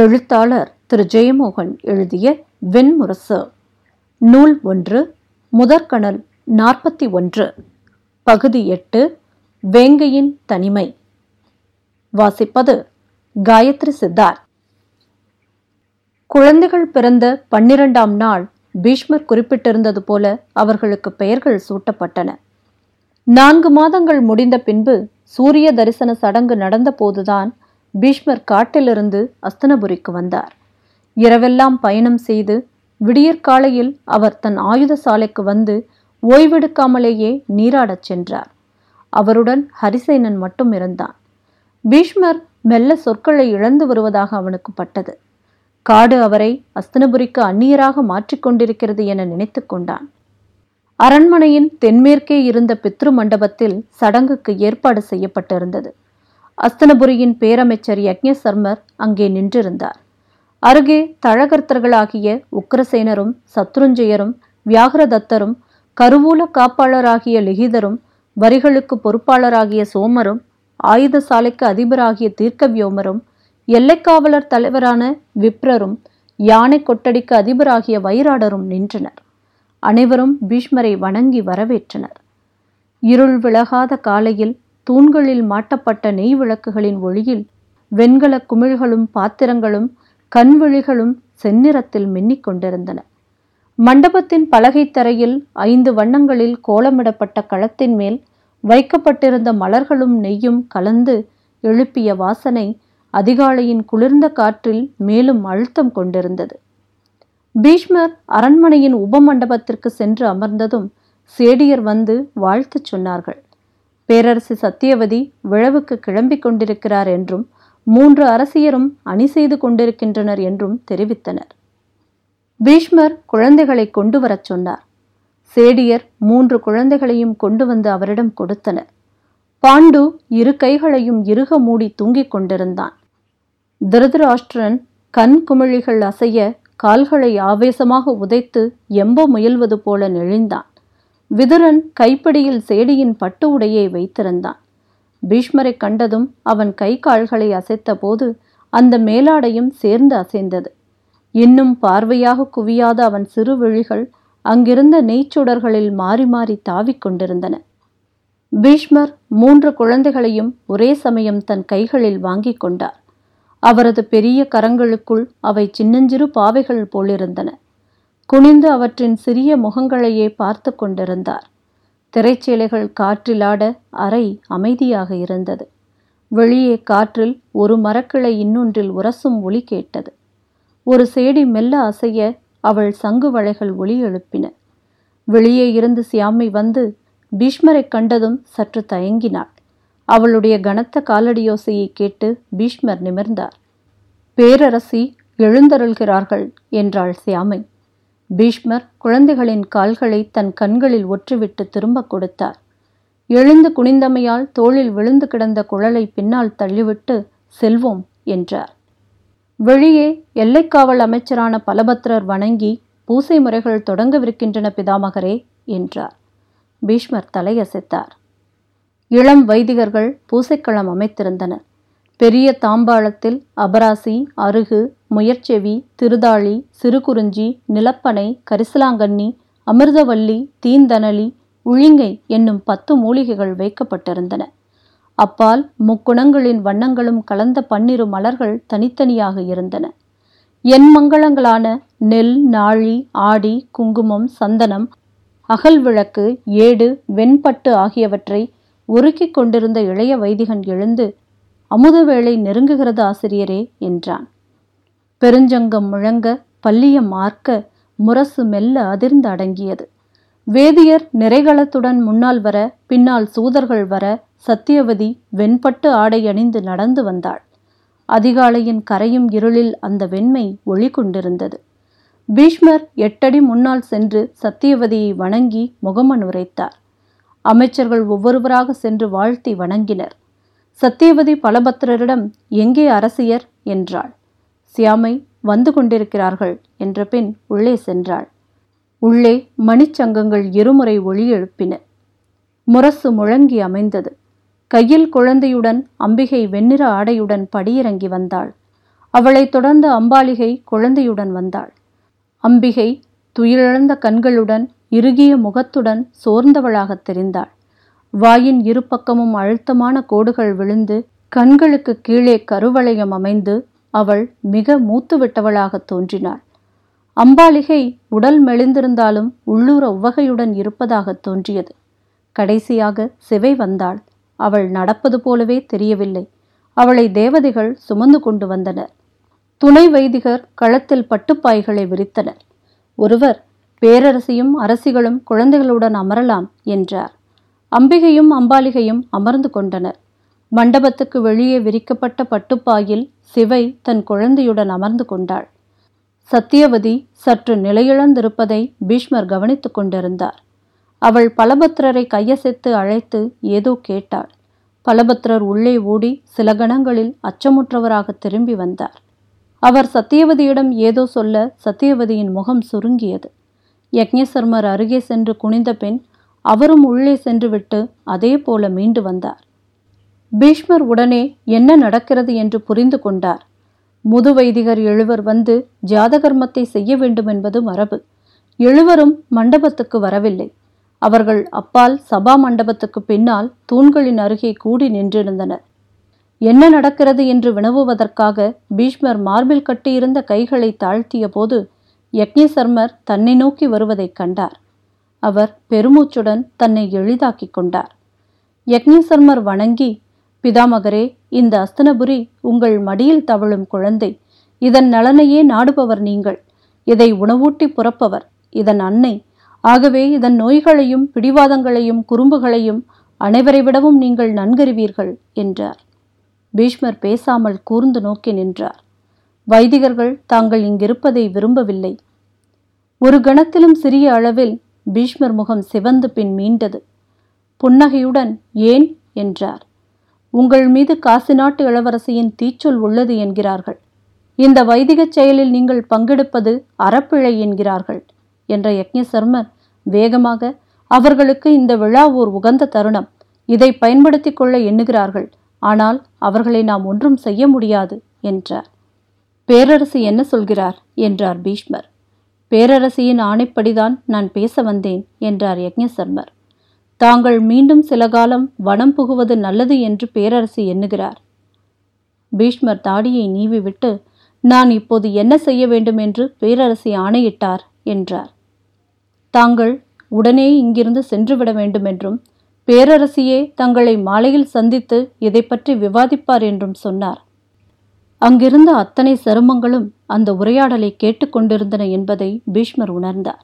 எழுத்தாளர் திரு. ஜெயமோகன் எழுதிய வெண்முரசு. நூல் ஒன்று முதற்கணல் நாற்பத்தி ஒன்று பகுதி எட்டு வேங்கையின் தனிமை. வாசிப்பது காயத்ரி சித்தார். குழந்தைகள் பிறந்த பன்னிரண்டாம் நாள் பீஷ்மர் குறிப்பிட்டிருந்தது போல அவர்களுக்கு பெயர்கள் சூட்டப்பட்டன. நான்கு மாதங்கள் முடிந்த பின்பு சூரிய தரிசன சடங்கு நடந்தபோதுதான் பீஷ்மர் காட்டிலிருந்து அஸ்தனபுரிக்கு வந்தார். இரவெல்லாம் பயணம் செய்து விடியற்காலையில் அவர் தன் ஆயுத சாலைக்கு வந்து ஓய்வெடுக்காமலேயே நீராடச் சென்றார். அவருடன் ஹரிசேனன் மட்டும் இருந்தான். பீஷ்மர் மெல்ல சொற்களை இழந்து வருவதாக அவனுக்கு பட்டது. காடு அவரை அஸ்தனபுரிக்கு அந்நியராக மாற்றிக்கொண்டிருக்கிறது என நினைத்து கொண்டான். அரண்மனையின் தென்மேற்கே இருந்த பித்ரு மண்டபத்தில் சடங்குக்கு ஏற்பாடு செய்யப்பட்டிருந்தது. அஸ்தனபுரியின் பேரமைச்சர் யக்ஞசர்மர் அங்கே நின்றிருந்தார். அருகே தழகர்த்தர்களாகிய உக்ரசேனரும் சத்ருஞ்சயரும் வியாகரதத்தரும் கருவூல காப்பாளராகிய லிகிதரும் வரிகளுக்கு பொறுப்பாளராகிய சோமரும் ஆயுத சாலைக்கு அதிபராகிய தீர்க்கவியோமரும் எல்லைக்காவலர் தலைவரான விப்ரரும் யானை கொட்டடிக்கு அதிபராகிய வைராடரும் நின்றனர். அனைவரும் பீஷ்மரை வணங்கி வரவேற்றனர். இருள் விலகாத காலையில் தூண்களில் மாட்டப்பட்ட நெய் விளக்குகளின் ஒளியில் வெண்கல குமிழ்களும் பாத்திரங்களும் கண்விழிகளும் செந்நிறத்தில் மின்னிக் கொண்டிருந்தன. மண்டபத்தின் பலகை தரையில் ஐந்து வண்ணங்களில் கோலமிடப்பட்ட களத்தின் மேல் வைக்கப்பட்டிருந்த மலர்களும் நெய்யும் கலந்து எழுப்பிய வாசனை அதிகாலையின் குளிர்ந்த காற்றில் மேலும் அழுத்தம் கொண்டிருந்தது. பீஷ்மர் அரண்மனையின் உபமண்டபத்திற்கு சென்று அமர்ந்ததும் சேடியர் வந்து வாழ்த்துச் சொன்னார்கள். பேரரசி சத்தியவதி விழவுக்கு கிளம்பிக் கொண்டிருக்கிறார் என்றும் மூன்று அரசியரும் அணி செய்து கொண்டிருக்கின்றனர் என்றும் தெரிவித்தனர். பீஷ்மர் குழந்தைகளை கொண்டு வரச் சொன்னார். சேடியர் மூன்று குழந்தைகளையும் கொண்டு வந்து அவரிடம் கொடுத்தனர். பாண்டு இரு கைகளையும் இறுக மூடி தூங்கிக் கொண்டிருந்தான். திருதராஷ்டிரன் கண் குமிழிகள் அசைய கால்களை ஆவேசமாக உதைத்து எம்ப முயல்வது போல நெழிந்தான். விதுரன் கைப்பிடியில் சேடியின் பட்டு உடையை வைத்திருந்தான். பீஷ்மரை கண்டதும் அவன் கை கால்களை அசைத்தபோது அந்த மேலாடையும் சேர்ந்து அசைந்தது. இன்னும் பார்வையாக குவியாத அவன் சிறு விழிகள் அங்கிருந்த நெய்ச்சுடர்களில் மாறி மாறி தாவிக் கொண்டிருந்தன. பீஷ்மர் மூன்று குழந்தைகளையும் ஒரே சமயம் தன் கைகளில் வாங்கிக் கொண்டார். அவரது பெரிய கரங்களுக்குள் அவை சின்னஞ்சிறு பாவைகள் போலிருந்தன. குனிந்து அவற்றின் சிறிய முகங்களையே பார்த்து கொண்டிருந்தார். திரைச்சீலைகள் காற்றிலாட அறை அமைதியாக இருந்தது. வெளியே காற்றில் ஒரு மரக்கிளை இன்னொன்றில் உரசும் ஒளி கேட்டது. ஒரு சேடி மெல்ல அசைய அவள் சங்கு வளைகள் ஒளி எழுப்பின. வெளியே இருந்து சியாமை வந்து பீஷ்மரை கண்டதும் சற்று தயங்கினாள். அவளுடைய கனத்த காலடியோசையை கேட்டு பீஷ்மர் நிமிர்ந்தார். பேரரசி எழுந்தருள்கிறார்கள் என்றாள் சியாமை. பீஷ்மர் குழந்தைகளின் கால்களை தன் கண்களில் ஒற்றிவிட்டு திரும்ப கொடுத்தார். எழுந்து குனிந்தமையால் தோளில் விழுந்து கிடந்த குழலை பின்னால் தள்ளிவிட்டு செல்வோம் என்றார். வெளியே எல்லைக்காவல் அமைச்சரான பலபத்ரர் வணங்கி பூசை முறைகள் தொடங்கவிருக்கின்றன பிதாமகரே என்றார். பீஷ்மர் தலையசைத்தார். இளம் வைதிகர்கள் பூசைக்களம் அமைத்திருந்தனர். பெரிய தாம்பாளத்தில் அபராசி அருகு முயற்செவி திருதாளி சிறுகுறிஞ்சி நிலப்பனை கரிசலாங்கண்ணி அமிர்தவல்லி தீந்தனலி உழிங்கை என்னும் பத்து மூலிகைகள் வைக்கப்பட்டிருந்தன. அப்பால் முக்குணங்களின் வண்ணங்களும் கலந்த பன்னிரு மலர்கள் தனித்தனியாக இருந்தன. என் மங்களங்களான நெல் நாழி ஆடி குங்குமம் சந்தனம் அகல் விளக்கு ஏடு வெண்பட்டு ஆகியவற்றை உருக்கிக் கொண்டிருந்த இளைய வைதிகன் எழுந்து அமுதவேளை நெருங்குகிறது ஆசிரியரே என்றான். பெருஞ்சங்கம் முழங்க பல்லியம் மார்க்க முரசு மெல்ல அதிர்ந்து அடங்கியது. வேதியர் நிறைகளத்துடன் முன்னால் வர பின்னால் சூதர்கள் வர சத்தியவதி வெண்பட்டு ஆடை அணிந்து நடந்து வந்தாள். அதிகாலையின் கரையும் இருளில் அந்த வெண்மை ஒளி கொண்டிருந்தது. பீஷ்மர் எட்டடி முன்னால் சென்று சத்தியவதியை வணங்கி முகமன் உரைத்தார். அமைச்சர்கள் ஒவ்வொருவராக சென்று வாழ்த்தி வணங்கினர். சத்தியவதி பலபத்திரரிடம் எங்கே அரசியர்? என்றாள். சியாமை வந்து கொண்டிருக்கிறார்கள் என்ற பின் உள்ளே சென்றாள். உள்ளே மணிச்சங்கங்கள் இருமுறை ஒளி எழுப்பின. முரசு முழங்கி அமைந்தது. கையில் குழந்தையுடன் அம்பிகை வெண்ணிற ஆடையுடன் படியிறங்கி வந்தாள். அவளைத் தொடர்ந்து அம்பாலிகை குழந்தையுடன் வந்தாள். அம்பிகை துயிலிழந்த கண்களுடன் இறுகிய முகத்துடன் சோர்ந்தவளாகத் தெரிந்தாள். வாயின் இரு பக்கமும் அழுத்தமான கோடுகள் விழுந்து கண்களுக்கு கீழே கருவளையம் அமைந்து அவள் மிக மூத்துவிட்டவளாகத் தோன்றினாள். அம்பாலிகை உடல் மெலிந்திருந்தாலும் உள்ளூர உவகையுடன் இருப்பதாகத் தோன்றியது. கடைசியாக சிவை வந்தாள். அவள் நடப்பது போலவே தெரியவில்லை. அவளை தேவதைகள் சுமந்து கொண்டு வந்தனர். துணை வைதிகர் களத்தில் பட்டுப்பாய்களை விரித்தனர். ஒருவர் பேரரசியும் அரசிகளும் குழந்தைகளுடன் அமரலாம் என்றார். அம்பிகையும் அம்பாலிகையும் அமர்ந்து கொண்டனர். மண்டபத்துக்கு வெளியே விரிக்கப்பட்ட பட்டுப்பாயில் சிவை தன் குழந்தையுடன் அமர்ந்து கொண்டாள். சத்தியவதி சற்று நிலையிழந்திருப்பதை பீஷ்மர் கவனித்து கொண்டிருந்தார். அவள் பலபத்திரரை கையசைத்து அழைத்து ஏதோ கேட்டாள். பலபத்திரர் உள்ளே ஓடி சில கணங்களில் அச்சமுற்றவராக திரும்பி வந்தார். அவர் சத்தியவதியிடம் ஏதோ சொல்ல சத்தியவதியின் முகம் சுருங்கியது. யக்ஞசர்மர் அருகே சென்று குனிந்த பின் அவரும் உள்ளே சென்றுவிட்டு அதே போல மீண்டு வந்தார். பீஷ்மர் உடனே என்ன நடக்கிறது என்று புரிந்து கொண்டார். முதுவைதிகர் எழுவர் வந்து ஜாதகர்மத்தை செய்ய வேண்டும் என்பது மரபு. எழுவரும் மண்டபத்துக்கு வரவில்லை. அவர்கள் அப்பால் சபா மண்டபத்துக்கு பின்னால் தூண்களின் அருகே கூடி நின்றிருந்தனர். என்ன நடக்கிறது என்று வினவுவதற்காக பீஷ்மர் மார்பில் கட்டியிருந்த கைகளை தாழ்த்திய போது யக்ஞசர்மர் தன்னை நோக்கி வருவதைக் கண்டார். அவர் பெருமூச்சுடன் தன்னை எளிதாக்கிக் கொண்டார். யக்ஞசர்மர் வணங்கி பிதாமகரே இந்த அஸ்தனபுரி உங்கள் மடியில் தவழும் குழந்தை. இதன் நலனையே நாடுபவர் நீங்கள். இதை உணவூட்டி புறப்பவர் இதன் அன்னை. ஆகவே இதன் நோய்களையும் பிடிவாதங்களையும் குறும்புகளையும் அனைவரை விடவும் நீங்கள் நன்கறிவீர்கள் என்றார். பீஷ்மர் பேசாமல் கூர்ந்து நோக்கி நின்றார். வைதிகர்கள் தாங்கள் இங்கிருப்பதை விரும்பவில்லை. ஒரு கணத்திலும் சிறிய அளவில் பீஷ்மர் முகம் சிவந்து பின் மீண்டது. புன்னகையுடன் ஏன்? என்றார். உங்கள் மீது காசி நாட்டு இளவரசியின் தீச்சொல் உள்ளது என்கிறார்கள். இந்த வைதிகச் செயலில் நீங்கள் பங்கெடுப்பது அறப்பிழை என்கிறார்கள் என்ற யக்ஞசர்மர் வேகமாக அவர்களுக்கு இந்த விழா ஓர் உகந்த தருணம் இதை பயன்படுத்திக் கொள்ள எண்ணுகிறார்கள் ஆனால் அவர்களை நாம் ஒன்றும் செய்ய முடியாது என்றார். பேரரசு என்ன சொல்கிறார்? என்றார் பீஷ்மர். பேரரசியின் ஆணைப்படிதான் நான் பேச வந்தேன் என்றார் யக்ஞசர்மர். தாங்கள் மீண்டும் சில காலம் வனம் புகுவது நல்லது என்று பேரரசு எண்ணுகிறார். பீஷ்மர் தாடியை நீவிவிட்டு நான் இப்போது என்ன செய்ய வேண்டும்? என்று பேரரசி ஆணையிட்டார் என்றார். தாங்கள் உடனே இங்கிருந்து சென்றுவிட வேண்டும் என்றும் பேரரசியே தங்களை மாலையில் சந்தித்து இதை பற்றி விவாதிப்பார் என்றும் சொன்னார். அங்கிருந்த அத்தனை சருமங்களும் அந்த உரையாடலை கேட்டுக்கொண்டிருந்தன என்பதை பீஷ்மர் உணர்ந்தார்.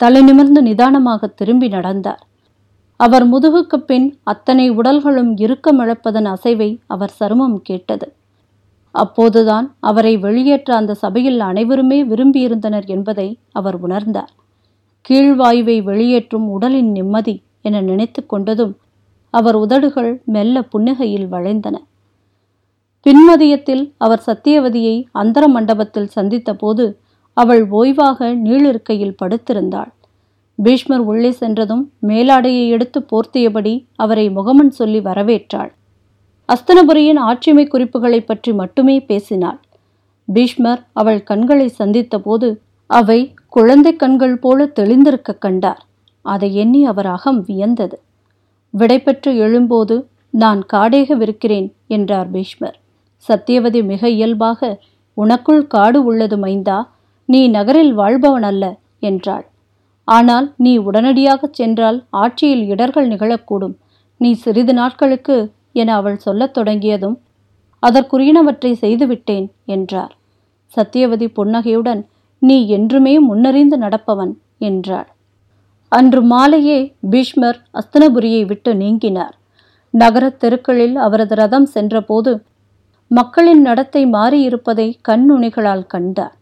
தலை நிமிர்ந்து நிதானமாக திரும்பி நடந்தார். அவர் முதுகுக்கு பின் அத்தனை உடல்களும் இறுக்கமிழப்பதன் அசைவை அவர் சருமம் கேட்டது. அப்போதுதான் அவரை வெளியேற்ற அந்த சபையில் அனைவருமே விரும்பியிருந்தனர் என்பதை அவர் உணர்ந்தார். கீழ்வாயுவை வெளியேற்றும் உடலின் நிம்மதி என நினைத்து கொண்டதும் அவர் உதடுகள் மெல்ல புன்னகையில் வளைந்தன. பின்மதியத்தில் அவர் சத்தியவதியை அந்தர மண்டபத்தில் சந்தித்தபோது அவள் ஓய்வாக நீளிருக்கையில் படுத்திருந்தாள். பீஷ்மர் உள்ளே சென்றதும் மேலாடையை எடுத்து போர்த்தியபடி அவரை முகமன் சொல்லி வரவேற்றாள். அஸ்தனபுரியின் ஆட்சிமை குறிப்புகளை பற்றி மட்டுமே பேசினாள். பீஷ்மர் அவள் கண்களை சந்தித்தபோது அவை குழந்தை கண்கள் போல தெளிந்திருக்க கண்டார். அதை எண்ணி அவர் அகம் வியந்தது. விடைபெற்று எழும்போது நான் காடேகவிருக்கிறேன் என்றார் பீஷ்மர். சத்தியவதி மிக இயல்பாக உனக்குள் காடு உள்ளது மைந்தா நீ நகரில் வாழ்பவன் அல்ல என்றாள். ஆனால் நீ உடனடியாகச் சென்றால் ஆட்சியில் இடர்கள் நிகழக்கூடும். நீ சிறிது நாட்களுக்கு என அவள் சொல்லத் தொடங்கியதும் அதற்குரியனவற்றை செய்துவிட்டேன் என்றார். சத்தியவதி புன்னகையுடன் நீ என்றுமே முன்னறிந்து நடப்பவன் என்றாள். அன்று மாலையே பீஷ்மர் அஸ்தனபுரியை விட்டு நீங்கினார். நகரத் தெருக்களில் அவரது ரதம் சென்றபோது மக்களின் நடத்தை மாறியிருப்பதை கண்ணுணிகளால் கண்டார்.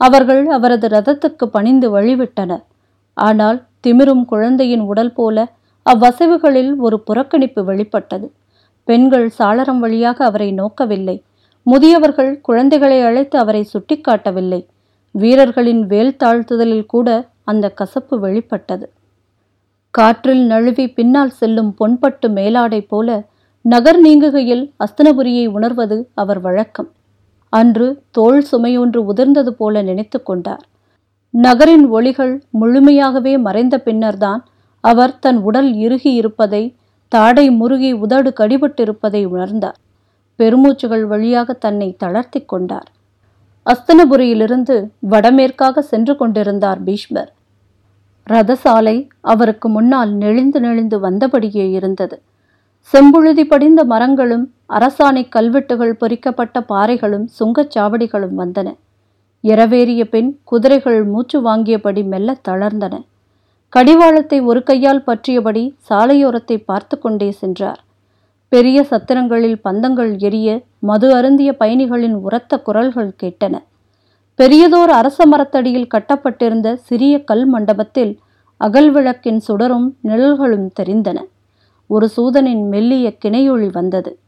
அவர்கள் அவரது ரதத்துக்கு பணிந்து வழிவிட்டனர். ஆனால் திமிரும் குழந்தையின் உடல் போல அவ்வசைவுகளில் ஒரு புறக்கணிப்பு வெளிப்பட்டது. பெண்கள் சாளரம் வழியாக அவரை நோக்கவில்லை. முதியவர்கள் குழந்தைகளை அழைத்து அவரை சுட்டிக்காட்டவில்லை. வீரர்களின் வேல் தாழ்த்துதலில் கூட அந்த கசப்பு வெளிப்பட்டது. காற்றில் நழுவி பின்னால் செல்லும் பொன்பட்டு மேலாடை போல நகர் நீங்குகையில் அஸ்தனபுரியை உணர்வது அவர் வழக்கம். அன்று தோல் சுமையொன்று உதிர்ந்தது போல நினைத்து கொண்டார். நகரின் ஒளிகள் முழுமையாகவே மறைந்த பின்னர்தான் அவர் தன் உடல் இறுகி இருப்பதை தாடை முருகி உதடு கடிபட்டிருப்பதை உணர்ந்தார். பெருமூச்சுகள் வழியாக தன்னை தளர்த்தி கொண்டார். அஸ்தனபுரியிலிருந்து வடமேற்காக சென்று கொண்டிருந்தார் பீஷ்மர். ரதசாலை அவருக்கு முன்னால் நெளிந்து நெளிந்து வந்தபடியே இருந்தது. செம்புழுதி படிந்த மரங்களும் அரசாணை கல்வெட்டுகள் பொறிக்கப்பட்ட பாறைகளும் சுங்கச்சாவடிகளும் வந்தன. இரவேறிய பின் குதிரைகள் மூச்சு வாங்கியபடி மெல்ல தளர்ந்தன. கடிவாளத்தை ஒரு கையால் பற்றியபடி சாலையோரத்தை பார்த்து கொண்டே சென்றார். பெரிய சத்திரங்களில் பந்தங்கள் எரிய மது அருந்திய பயணிகளின் உரத்த குரல்கள் கேட்டன. பெரியதோர் அரச மரத்தடியில் கட்டப்பட்டிருந்த சிறிய கல் மண்டபத்தில் அகல் விளக்கின் சுடரும் நிழல்களும் தெரிந்தன. ஒரு சூதனின் மெல்லிய கிணையொளி வந்தது.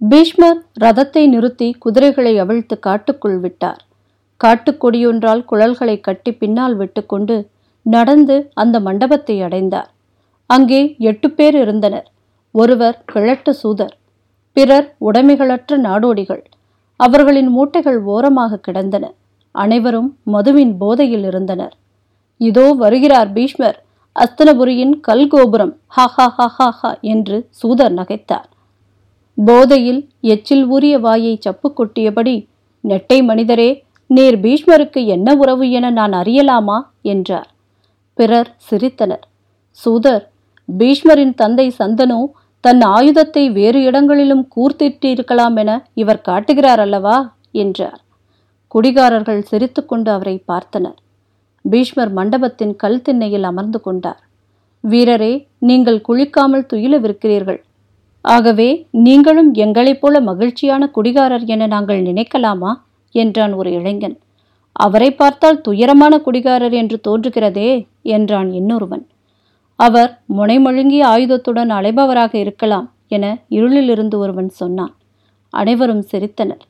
பீஷ்மர் ரதத்தை நிறுத்தி குதிரைகளை அவிழ்த்து காட்டுக்குள் விட்டார். காட்டுக்கொடியொன்றால் குழல்களை கட்டி பின்னால் விட்டுக்கொண்டு நடந்து அந்த மண்டபத்தை அடைந்தார். அங்கே எட்டு பேர் இருந்தனர். ஒருவர் கிழட்டு சூதர் பிறர் உடைமைகளற்ற நாடோடிகள். அவர்களின் மூட்டைகள் ஓரமாக கிடந்தன. அனைவரும் மதுவின் போதையில் இருந்தனர். இதோ வருகிறார் பீஷ்மர். அஸ்தனபுரியின் கல்கோபுரம் ஹா ஹா ஹா ஹா ஹா என்று சூதர் நகைத்தார். போதையில் எச்சில் ஊறிய வாயை சப்பு கொட்டியபடி நெட்டை மனிதரே நீர் பீஷ்மருக்கு என்ன உறவு என நான் அறியலாமா? என்றார். பிறர் சிரித்தனர். சூதர் பீஷ்மரின் தந்தை சந்தனு தன் ஆயுதத்தை வேறு இடங்களிலும் கூர்த்திட்டிருக்கலாம் என இவர் காட்டுகிறார் அல்லவா? என்றார். குடிகாரர்கள் சிரித்துக்கொண்டு அவரை பார்த்தனர். பீஷ்மர் மண்டபத்தின் கல் திண்ணையில் அமர்ந்து கொண்டார். வீரரே நீங்கள் குளிக்காமல் துயிலவிருக்கிறீர்கள். ஆகவே நீங்களும் எங்களைப் போல மகிழ்ச்சியான குடிகாரர் என நாங்கள் நினைக்கலாமா? என்றான் ஒரு இளைஞன். அவரை பார்த்தால் துயரமான குடிகாரர் என்று தோன்றுகிறதே என்றான் இன்னொருவன். அவர் முனைமழுங்கிய ஆயுதத்துடன் அலைபவராக இருக்கலாம் என இருளிலிருந்து ஒருவன் சொன்னான். அனைவரும் சிரித்தனர்.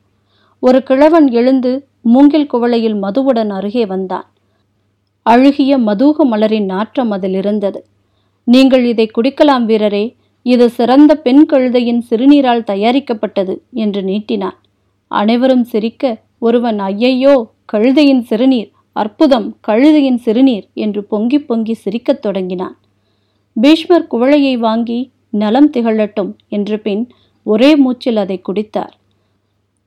ஒரு கிழவன் எழுந்து மூங்கில் குவளையில் மதுவுடன் அருகே வந்தான். அழுகிய மதூக மலரின் நாற்றம் அதில் இருந்தது. நீங்கள் இதை குடிக்கலாம் வீரரே இது சிறந்த பெண் கழுதையின் சிறுநீரால் தயாரிக்கப்பட்டது என்று நீட்டினான். அனைவரும் சிரிக்க ஒருவன் ஐயையோ கழுதையின் சிறுநீர் அற்புதம் கழுதையின் சிறுநீர் என்று பொங்கி பொங்கி சிரிக்கத் தொடங்கினான். பீஷ்மர் குவளையை வாங்கி நலம் திகழட்டும் என்று பின் ஒரே மூச்சில் அதை குடித்தார்.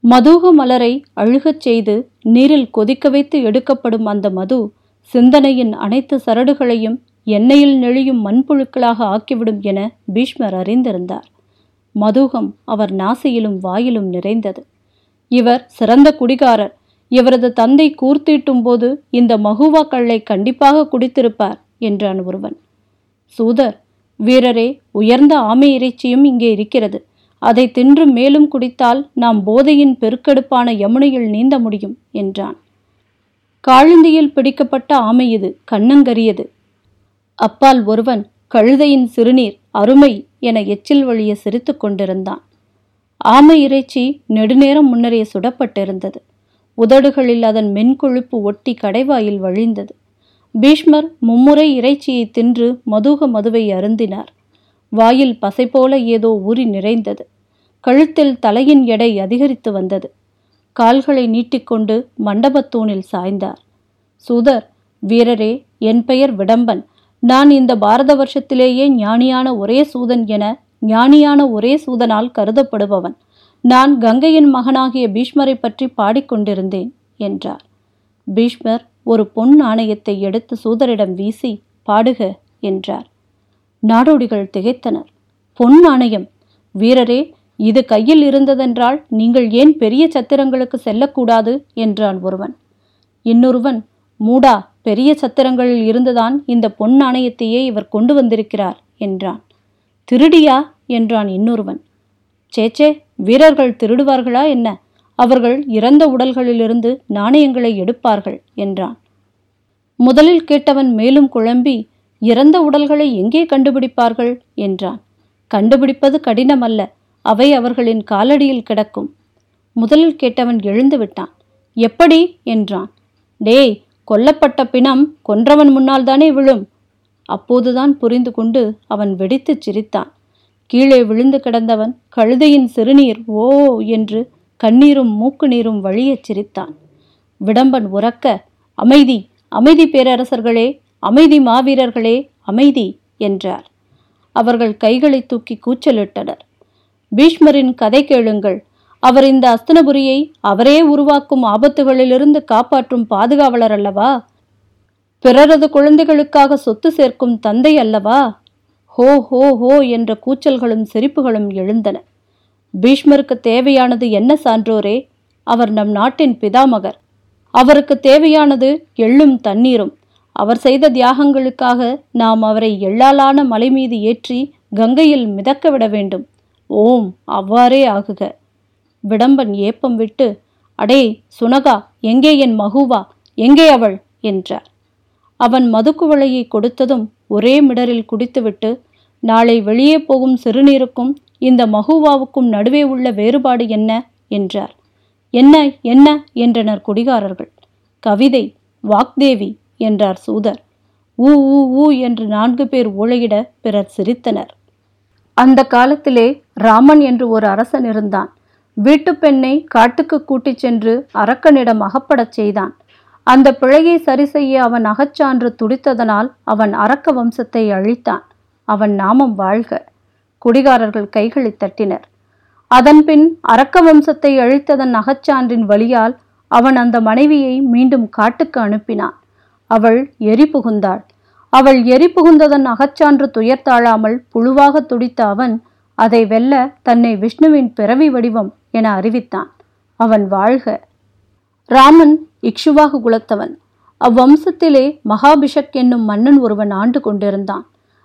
மதூக மலரை அழுகச் செய்து நீரில் கொதிக்க வைத்து எடுக்கப்படும் அந்த மது சிந்தனையின் அனைத்து சரடுகளையும் எண்ணெயில் நெளியும் மண்புழுக்களாக ஆக்கிவிடும் என பீஷ்மர் அறிந்திருந்தார். மதுகம் அவர் நாசியிலும் வாயிலும் நிறைந்தது. இவர் சிறந்த குடிகாரர். இவரது தந்தை கூர்த்தீட்டும் போது இந்த மகுவா கல்லை கண்டிப்பாக குடித்திருப்பார் என்றான் ஒருவன். சூதர் வீரரே உயர்ந்த ஆமை இறைச்சியும் இங்கே இருக்கிறது. அதை தின்று மேலும் குடித்தால் நாம் போதையின் பெருக்கெடுப்பான யமுனையில் நீந்த முடியும் என்றான். காழுந்தியில் பிடிக்கப்பட்ட ஆமை இது கண்ணங்கரியது. அப்பால் ஒருவன் கழுதையின் சிறுநீர் அருமை என எச்சில் வழிய சிரித்து கொண்டிருந்தான். ஆமை இறைச்சி நெடுநேரம் முன்னரே சுடப்பட்டிருந்தது. உதடுகளில் அதன் மென்கொழுப்பு ஒட்டி கடைவாயில் வழிந்தது. பீஷ்மர் மும்முறை இறைச்சியை தின்று மதுக மதுவை அருந்தினார். வாயில் பசை போல ஏதோ ஊறி நிறைந்தது. கழுத்தில் தலையின் எடை அதிகரித்து வந்தது. கால்களை நீட்டிக்கொண்டு மண்டபத்தூணில் சாய்ந்தார். சூதர் வீரரே என் பெயர் விடம்பன். நான் இந்த பாரத வருஷத்திலேயே ஞானியான ஒரே சூதன் என ஞானியான ஒரே சூதனால் கருதப்படுபவன். நான் கங்கையின் மகனாகிய பீஷ்மரை பற்றி பாடிக்கொண்டிருந்தேன் என்றார் பீஷ்மர் ஒரு பொன் நாணயத்தை எடுத்து சூதரிடம் வீசி பாடுக என்றார். நாடோடிகள் திகைத்தனர். பொன் நாணயம் வீரரே இது கையில் இருந்ததென்றால் நீங்கள் ஏன் பெரிய சத்திரங்களுக்கு செல்லக்கூடாது என்றான் ஒருவன். இன்னொருவன் மூடா பெரிய சத்திரங்களில் இருந்துதான் இந்த பொன் நாணயத்தையே இவர் கொண்டு வந்திருக்கிறார் என்றான். திருடியா? என்றான் இன்னொருவன். சேச்சே வீரர்கள் திருடுவார்களா என்ன? அவர்கள் இறந்த உடல்களிலிருந்து நாணயங்களை எடுப்பார்கள் என்றான். முதலில் கேட்டவன் மேலும் குழம்பி இறந்த உடல்களை எங்கே கண்டுபிடிப்பார்கள்? என்றான். கண்டுபிடிப்பது கடினமல்ல அவை அவர்களின் காலடியில் கிடக்கும். முதலில் கேட்டவன் எழுந்து விட்டான். எப்படி? என்றான். டேய் கொல்லப்பட்ட பிணம் கொன்றவன் முன்னால் தானே விழும்? அப்போதுதான் புரிந்து கொண்டு அவன் வெடித்துச் சிரித்தான். கீழே விழுந்து கிடந்தவன் கழுதையின் சிறுநீர் ஓ என்று கண்ணீரும் மூக்கு நீரும் வழியச் சிரித்தான். விடம்பன் உறக்க அமைதி அமைதி பேரரசர்களே அமைதி மாவீரர்களே அமைதி என்றார். அவர்கள் கைகளை தூக்கி கூச்சலிட்டனர். பீஷ்மரின் கதை கேளுங்கள். அவர் இந்த அஸ்தனபுரியை அவரே உருவாக்கும் ஆபத்துகளிலிருந்து காப்பாற்றும் பாதுகாவலர் அல்லவா? பிறரது குழந்தைகளுக்காக சொத்து சேர்க்கும் தந்தை அல்லவா? ஹோ ஹோ ஹோ என்ற கூச்சல்களும் சிரிப்புகளும் எழுந்தன. பீஷ்மருக்கு தேவையானது என்ன சான்றோரே? அவர் நம் நாட்டின் பிதாமகர். அவருக்கு தேவையானது எள்ளும் தண்ணீரும். அவர் செய்த தியாகங்களுக்காக நாம் அவரை எள்ளாலான மலை மீது ஏற்றி கங்கையில் மிதக்க விட வேண்டும். ஓம் அவ்வாறே ஆகுக. விடம்பன் ஏப்பம் விட்டு அடே சுனகா எங்கே என் மகுவா? எங்கே அவள்? என்றார். அவன் மதுக்குவளையை கொடுத்ததும் ஒரே மிடரில் குடித்துவிட்டு நாளை வெளியே போகும் சிறுநீருக்கும் இந்த மகுவாவுக்கும் நடுவே உள்ள வேறுபாடு என்ன? என்றார். என்ன என்ன? என்றனர் குடிகாரர்கள். கவிதை வாக்தேவி என்றார் சூதர். ஊ ஊ ஊ என்று நான்கு பேர் ஊழையிட பிறர் சிரித்தனர். அந்த காலத்திலே ராமன் என்று ஒரு அரசன் இருந்தான். வீட்டுப் பெண்ணை காட்டுக்கு கூட்டிச் சென்று அரக்கனிடம் அகப்படச் செய்தான். அந்த பிழையை சரி செய்ய அவன் அகச்சான்று துடித்ததனால் அவன் அரக்க வம்சத்தை அழித்தான். அவன் நாமம் வாழ்க. குடிகாரர்கள் கைகளை தட்டினர். அதன்பின் அரக்க வம்சத்தை அழித்ததன் அகச்சான்றின் வழியால் அவன் அந்த மனைவியை மீண்டும் காட்டுக்கு அனுப்பினான். அவள் எரி புகுந்தாள். அவள் எரி புகுந்ததன் அகச்சான்று துயர்த்தாழாமல் புழுவாக துடித்த அவன் அதை வெல்ல தன்னை விஷ்ணுவின் பிறவி வடிவம் என அறிவித்தான். அவன் வாழ்க. ராமன் இக்ஷுவாகு குலத்தவன். அவ்வம்சத்திலே மகாபிஷக் என்னும் மன்னன் ஒருவன் ஆண்டு கொண்டிருந்தான்.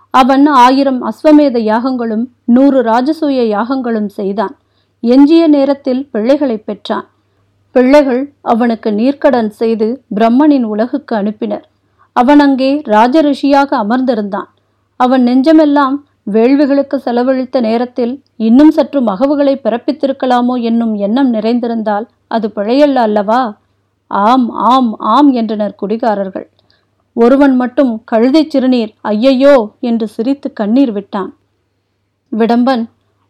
அவன் ஆயிரம் அஸ்வமேத யாகங்களும் நூறு ராஜசூய யாகங்களும் செய்தான். எஞ்சிய நேரத்தில் பிள்ளைகளை பெற்றான். பிள்ளைகள் அவனுக்கு நீர்க்கடன் செய்து பிரம்மனின் உலகுக்கு அனுப்பினர். அவன் அங்கே ராஜரிஷியாக அமர்ந்திருந்தான். அவன் நெஞ்சமெல்லாம் வேள்விகளுக்கு செலவழித்த நேரத்தில் இன்னும் சற்று மகவுகளை பிறப்பித்திருக்கலாமோ என்னும் எண்ணம் நிறைந்திருந்தால் அது பிழையல்ல அல்லவா? ஆம் ஆம் ஆம் என்றனர் குடிகாரர்கள். ஒருவன் மட்டும் கழுதை சிறுநீர் ஐயையோ என்று சிரித்து கண்ணீர் விட்டான். விடம்பன்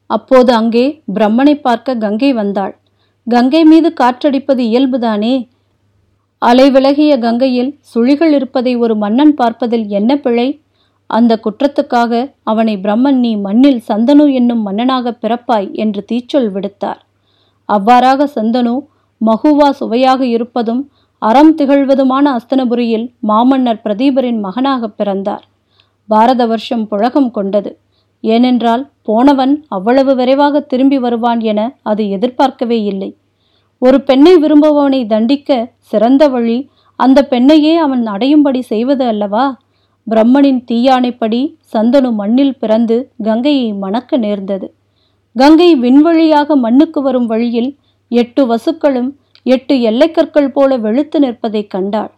அப்போது அங்கே பிரம்மனை பார்க்க கங்கை வந்தாள். கங்கை மீது காற்றடிப்பது இயல்புதானே? அலைவிலகிய கங்கையில் சுழிகள் இருப்பதை ஒரு மன்னன் பார்ப்பதில் என்ன பிழை? அந்த குற்றத்துக்காக அவனை பிரம்மன் நீ மண்ணில் சந்தனு என்னும் மன்னனாக பிறப்பாய் என்று தீச்சொல் விடுத்தார். அவ்வாறாக சந்தனு மகுவா சுவையாக இருப்பதும் அறம் திகழ்வதுமான அஸ்தனபுரியில் மாமன்னர் பிரதீபரின் மகனாக பிறந்தார். பாரத வருஷம் புழகம் கொண்டது. ஏனென்றால் போனவன் அவ்வளவு விரைவாக திரும்பி வருவான் என அது எதிர்பார்க்கவே இல்லை. ஒரு பெண்ணை விரும்புபவனை தண்டிக்க சிறந்த வழி அந்த பெண்ணையே அவன் அடையும்படி செய்வது அல்லவா? பிரம்மனின் தீயானைப்படி சந்தனு மண்ணில் பிறந்து கங்கையை மணக்க நேர்ந்தது. கங்கை விண்வழியாக மண்ணுக்கு வரும் வழியில் எட்டு வசுக்களும் எட்டு எல்லைக்கற்கள் போல வெளுத்து நிற்பதைக் கண்டாள்.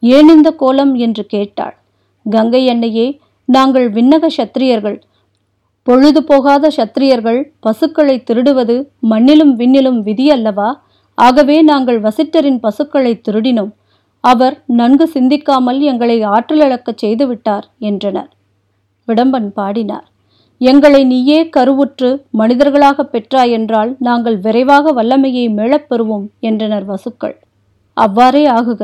ஏன் இந்த கோலம் என்று கேட்டாள். கங்கை அன்னையே நாங்கள் விண்ணக சத்திரியர்கள். பொழுது போகாத சத்திரியர்கள் பசுக்களை திருடுவது மண்ணிலும் விண்ணிலும் விதி அல்லவா? ஆகவே நாங்கள் வசிட்டரின் பசுக்களை திருடினோம். அவர் நன்கு சிந்திக்காமல் எங்களை ஆற்றலிழக்கச் செய்துவிட்டார் என்றனர். விடம்பன் பாடினார். எங்களை நீயே கருவுற்று மனிதர்களாக பெற்றாய் என்றால் நாங்கள் விரைவாக வல்லமையை மீளப் பெறுவோம் என்றனர் வசுக்கள். அவ்வாறே ஆகுக.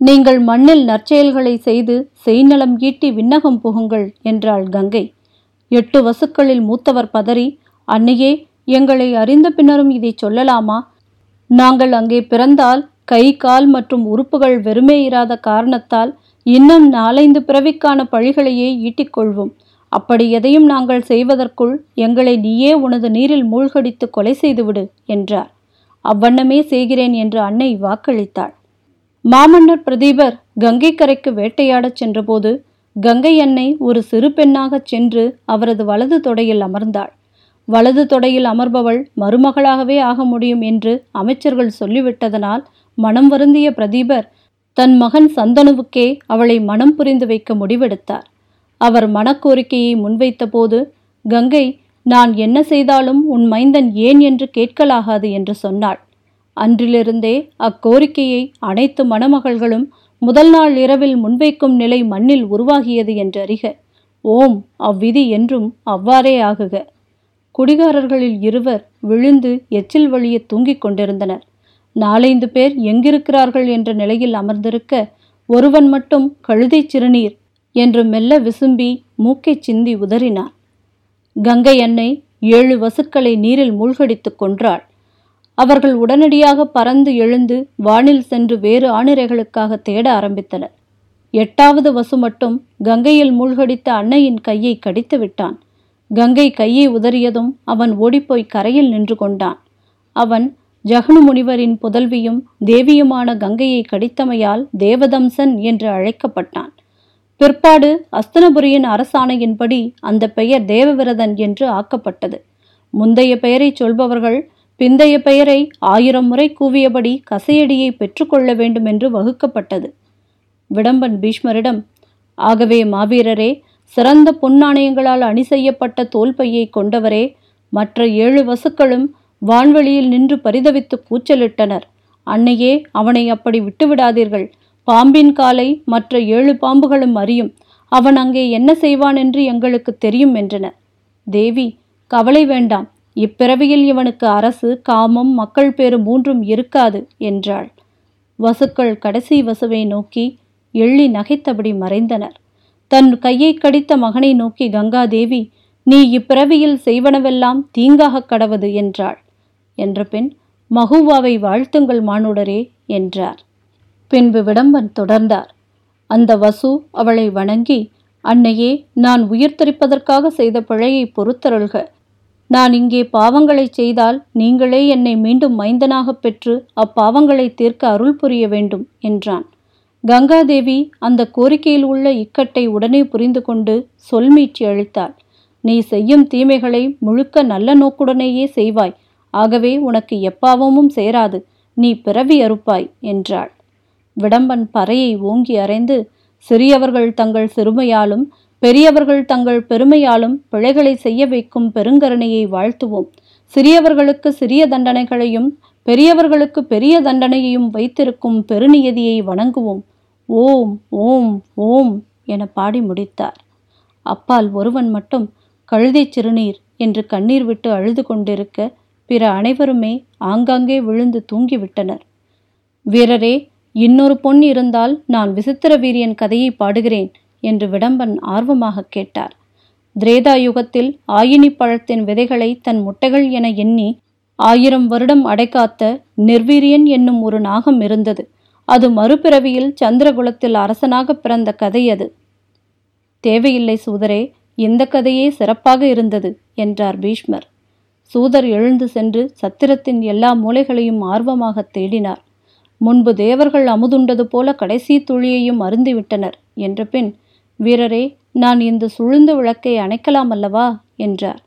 நீங்கள் மண்ணில் நற்செயல்களை செய்து செய்நலம் ஈட்டி விண்ணகம் புகுங்கள் என்றாள் கங்கை. எட்டு வசுக்களில் மூத்தவர் பதறி அன்னையே எங்களை அறிந்த பின்னரும் இதை சொல்லலாமா? நாங்கள் அங்கே பிறந்தால் கை கால் மற்றும் உறுப்புகள் வெறுமே இராத காரணத்தால் இன்னும் நாலைந்து பிறவிக்கான பழிகளையே ஈட்டிக்கொள்வோம் அப்படி எதையும் நாங்கள் செய்வதற்குள் எங்களை நீயே உனது நீரில் மூழ்கடித்து கொலை செய்துவிடு என்றார். அவ்வண்ணமே செய்கிறேன் என்று அன்னை வாக்களித்தாள். மாமன்னர் பிரதீபர் கங்கை கரைக்கு வேட்டையாடச் சென்றபோது கங்கை அன்னை ஒரு சிறு பெண்ணாகச் சென்று அவரது வலது தொடையில் அமர்ந்தாள். வலது தொடையில் அமர்பவள் மருமகளாகவே ஆக முடியும் என்று அமைச்சர்கள் சொல்லிவிட்டதனால் மனம் வருந்திய பிரதீபர் தன் மகன் சந்தனுவுக்கே அவளை மனம் புரிந்து வைக்க முடிவெடுத்தார். அவர் மனக்கோரிக்கையை முன்வைத்தபோது கங்கை நான் என்ன செய்தாலும் உன் மைந்தன் ஏன் என்று கேட்கலாகாது என்று சொன்னாள். அன்றிலிருந்தே அக்கோரிக்கையை அனைத்து மணமகள்களும் முதல் நாள் இரவில் முன்வைக்கும் நிலை மண்ணில் உருவாகியது என்றறிக. ஓம் அவ்விதி என்றும் அவ்வாறே ஆகுக குடிகாரர்களில் இருவர் விழுந்து எச்சில் வழிய தூங்கிக் கொண்டிருந்தனர். நாலைந்து பேர் எங்கிருக்கிறார்கள் என்ற நிலையில் அமர்ந்திருக்க ஒருவன் மட்டும் கழுதை சிறுநீர் என்று மெல்ல விசும்பி மூக்கைச் சிந்தி உதறினான் கங்கை அன்னை ஏழு வசுக்களை நீரில் மூழ்கடித்துக் கொன்றாள். அவர்கள் உடனடியாக பறந்து எழுந்து வானில் சென்று வேறு ஆணிரைகளுக்காக தேட ஆரம்பித்தனர். எட்டாவது வசு மட்டும் கங்கையில் மூழ்கடித்த அன்னையின் கையை கடித்து விட்டான். கங்கை கையை உதறியதும் அவன் ஓடிப்போய் கரையில் நின்று கொண்டான். அவன் ஜகனு முனிவரின் புதல்வியும் தேவியுமான கங்கையை கடித்தமையால் தேவதம்சன் என்று அழைக்கப்பட்டான். பிற்பாடு அஸ்தனபுரியின் அரசாணையின்படி அந்த பெயர் தேவவிரதன் என்று ஆக்கப்பட்டது. முந்தைய பெயரை சொல்பவர்கள் பிந்தைய பெயரை ஆயிரம் முறை கூவியபடி கசையடியை பெற்றுக்கொள்ள வேண்டும் என்று வகுக்கப்பட்டது. விடம்பன் பீஷ்மரிடம் ஆகவே மாவீரரே சிறந்த பொன்னாணயங்களால் அணி செய்யப்பட்ட தோல்பையை கொண்டவரே மற்ற ஏழு வசுக்களும் வான்வெளியில் நின்று பரிதவித்து கூச்சலிட்டனர். அன்னையே அவனை அப்படி விட்டுவிடாதீர்கள். பாம்பின் காலை மற்ற ஏழு பாம்புகளும் அறியும். அவன் அங்கே என்ன செய்வான் என்று எங்களுக்கு தெரியும் என்றனர் தேவி கவலை வேண்டாம். இப்பிறவியில் இவனுக்கு அரசு காமம் மக்கள் பேறு மூன்றும் இருக்காது என்றாள். வசுக்கள் கடைசி வசுவை நோக்கி எள்ளி நகைத்தபடி மறைந்தனர். தன் கையை கடித்த மகனை நோக்கி கங்காதேவி நீ இப்பிறவியில் செய்வனவெல்லாம் தீங்காக கடவது என்றாள். என்ற பின் மகுவாவை வாழ்த்துங்கள் மானுடரே என்றார். பின்பு விடம்பன் தொடர்ந்தார். அந்த வசு அவளை வணங்கி அன்னையே நான் உயிர் தரிப்பதற்காக செய்த பிழையை பொறுத்தருள்க. நான் இங்கே பாவங்களை செய்தால் நீங்களே என்னை மீண்டும் மைந்தனாகப் பெற்று அப்பாவங்களை தீர்க்க அருள் புரிய வேண்டும் என்றான். கங்காதேவி அந்த கோரிக்கையில் உள்ள இக்கட்டை உடனே புரிந்து கொண்டு சொல்மீட்சி அளித்தாள். நீ செய்யும் தீமைகளை முழுக்க நல்ல நோக்குடனேயே செய்வாய். ஆகவே உனக்கு எப்பாவமும் சேராது. நீ பிறவி அறுப்பாய் என்றாள். விடம்பன் பறையை ஓங்கி அறைந்து சிறியவர்கள் தங்கள் சிறுமையாலும் பெரியவர்கள் தங்கள் பெருமையாலும் பிழைகளை செய்ய வைக்கும் பெருங்கருணையை வாழ்த்துவோம். சிறியவர்களுக்கு சிறிய தண்டனைகளையும் பெரியவர்களுக்கு பெரிய தண்டனையையும் வைத்திருக்கும் பெருநியதியை வணங்குவோம். ஓம் ஓம் ஓம் என பாடி முடித்தார். அப்பால் ஒருவன் மட்டும் கழுதை சிறுநீர் என்று கண்ணீர் விட்டு அழுது கொண்டிருக்க பிற அனைவருமே ஆங்காங்கே விழுந்து தூங்கிவிட்டனர். வீரரே இன்னொரு பொன் இருந்தால் நான் விசித்திர வீரியன் கதையை பாடுகிறேன் என்று விடம்பன் ஆர்வமாக கேட்டார். திரேதா யுகத்தில் ஆயினி பழத்தின் விதைகளை தன் முட்டைகள் என எண்ணி ஆயிரம் வருடம் அடைக்காத்த நிர்வீரியன் என்னும் ஒரு நாகம் இருந்தது. அது மறுபிறவியில் சந்திரகுலத்தில் அரசனாக பிறந்த கதை அது. தேவையில்லை சூதரே இந்த கதையே சிறப்பாக இருந்தது என்றார் பீஷ்மர். சூதர் எழுந்து சென்று சத்திரத்தின் எல்லா மூலைகளையும் ஆர்வமாக தேடினார். முன்பு தேவர்கள் அமுதுண்டது போல கடைசி துளியையும் அருந்திவிட்டனர் என்ற பின் வீரரே நான் இந்த சுழுந்த விளக்கை அணைக்கலாம் அல்லவா? என்றார்.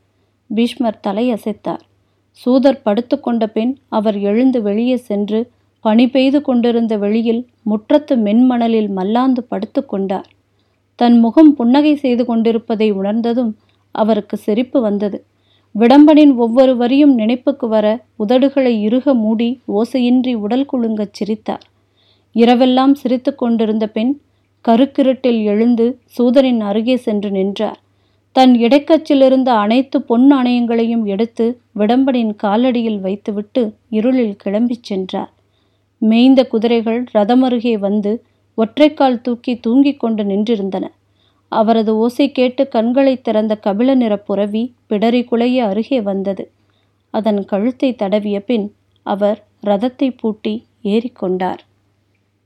பீஷ்மர் தலையசைத்தார். சூதர் படுத்துக்கொண்ட பின் அவர் எழுந்து வெளியே சென்று பனி பெய்து கொண்டிருந்த வெளியில் முற்றத்து மென்மணலில் மல்லாந்து படுத்து கொண்டார். தன் முகம் புன்னகை செய்து கொண்டிருப்பதை உணர்ந்ததும் அவருக்கு சிரிப்பு வந்தது. விடம்பனின் ஒவ்வொரு வரியும் நினைப்புக்கு வர உதடுகளை இறுக மூடி ஓசையின்றி உடல் குலுங்கச் சிரித்தார். இரவெல்லாம் சிரித்து கொண்டிருந்த பெண் கருக்கிருட்டில் எழுந்து சூதரின் அருகே சென்று நின்றார். தன் இடைக்கச்சிலிருந்த அனைத்து பொன் நாணயங்களையும் எடுத்து விடம்பனின் காலடியில் வைத்துவிட்டு இருளில் கிளம்பிச் சென்றார். மேய்ந்த குதிரைகள் ரதமருகே வந்து ஒற்றைக்கால் தூக்கி தூங்கிக் கொண்டு நின்றிருந்தன. அவரது ஓசை கேட்டு கண்களை திறந்த கபில நிற புறவி பிடரி குலைய அருகே வந்தது. அதன் கழுத்தை தடவிய பின் அவர் ரதத்தை பூட்டி ஏறிக்கொண்டார்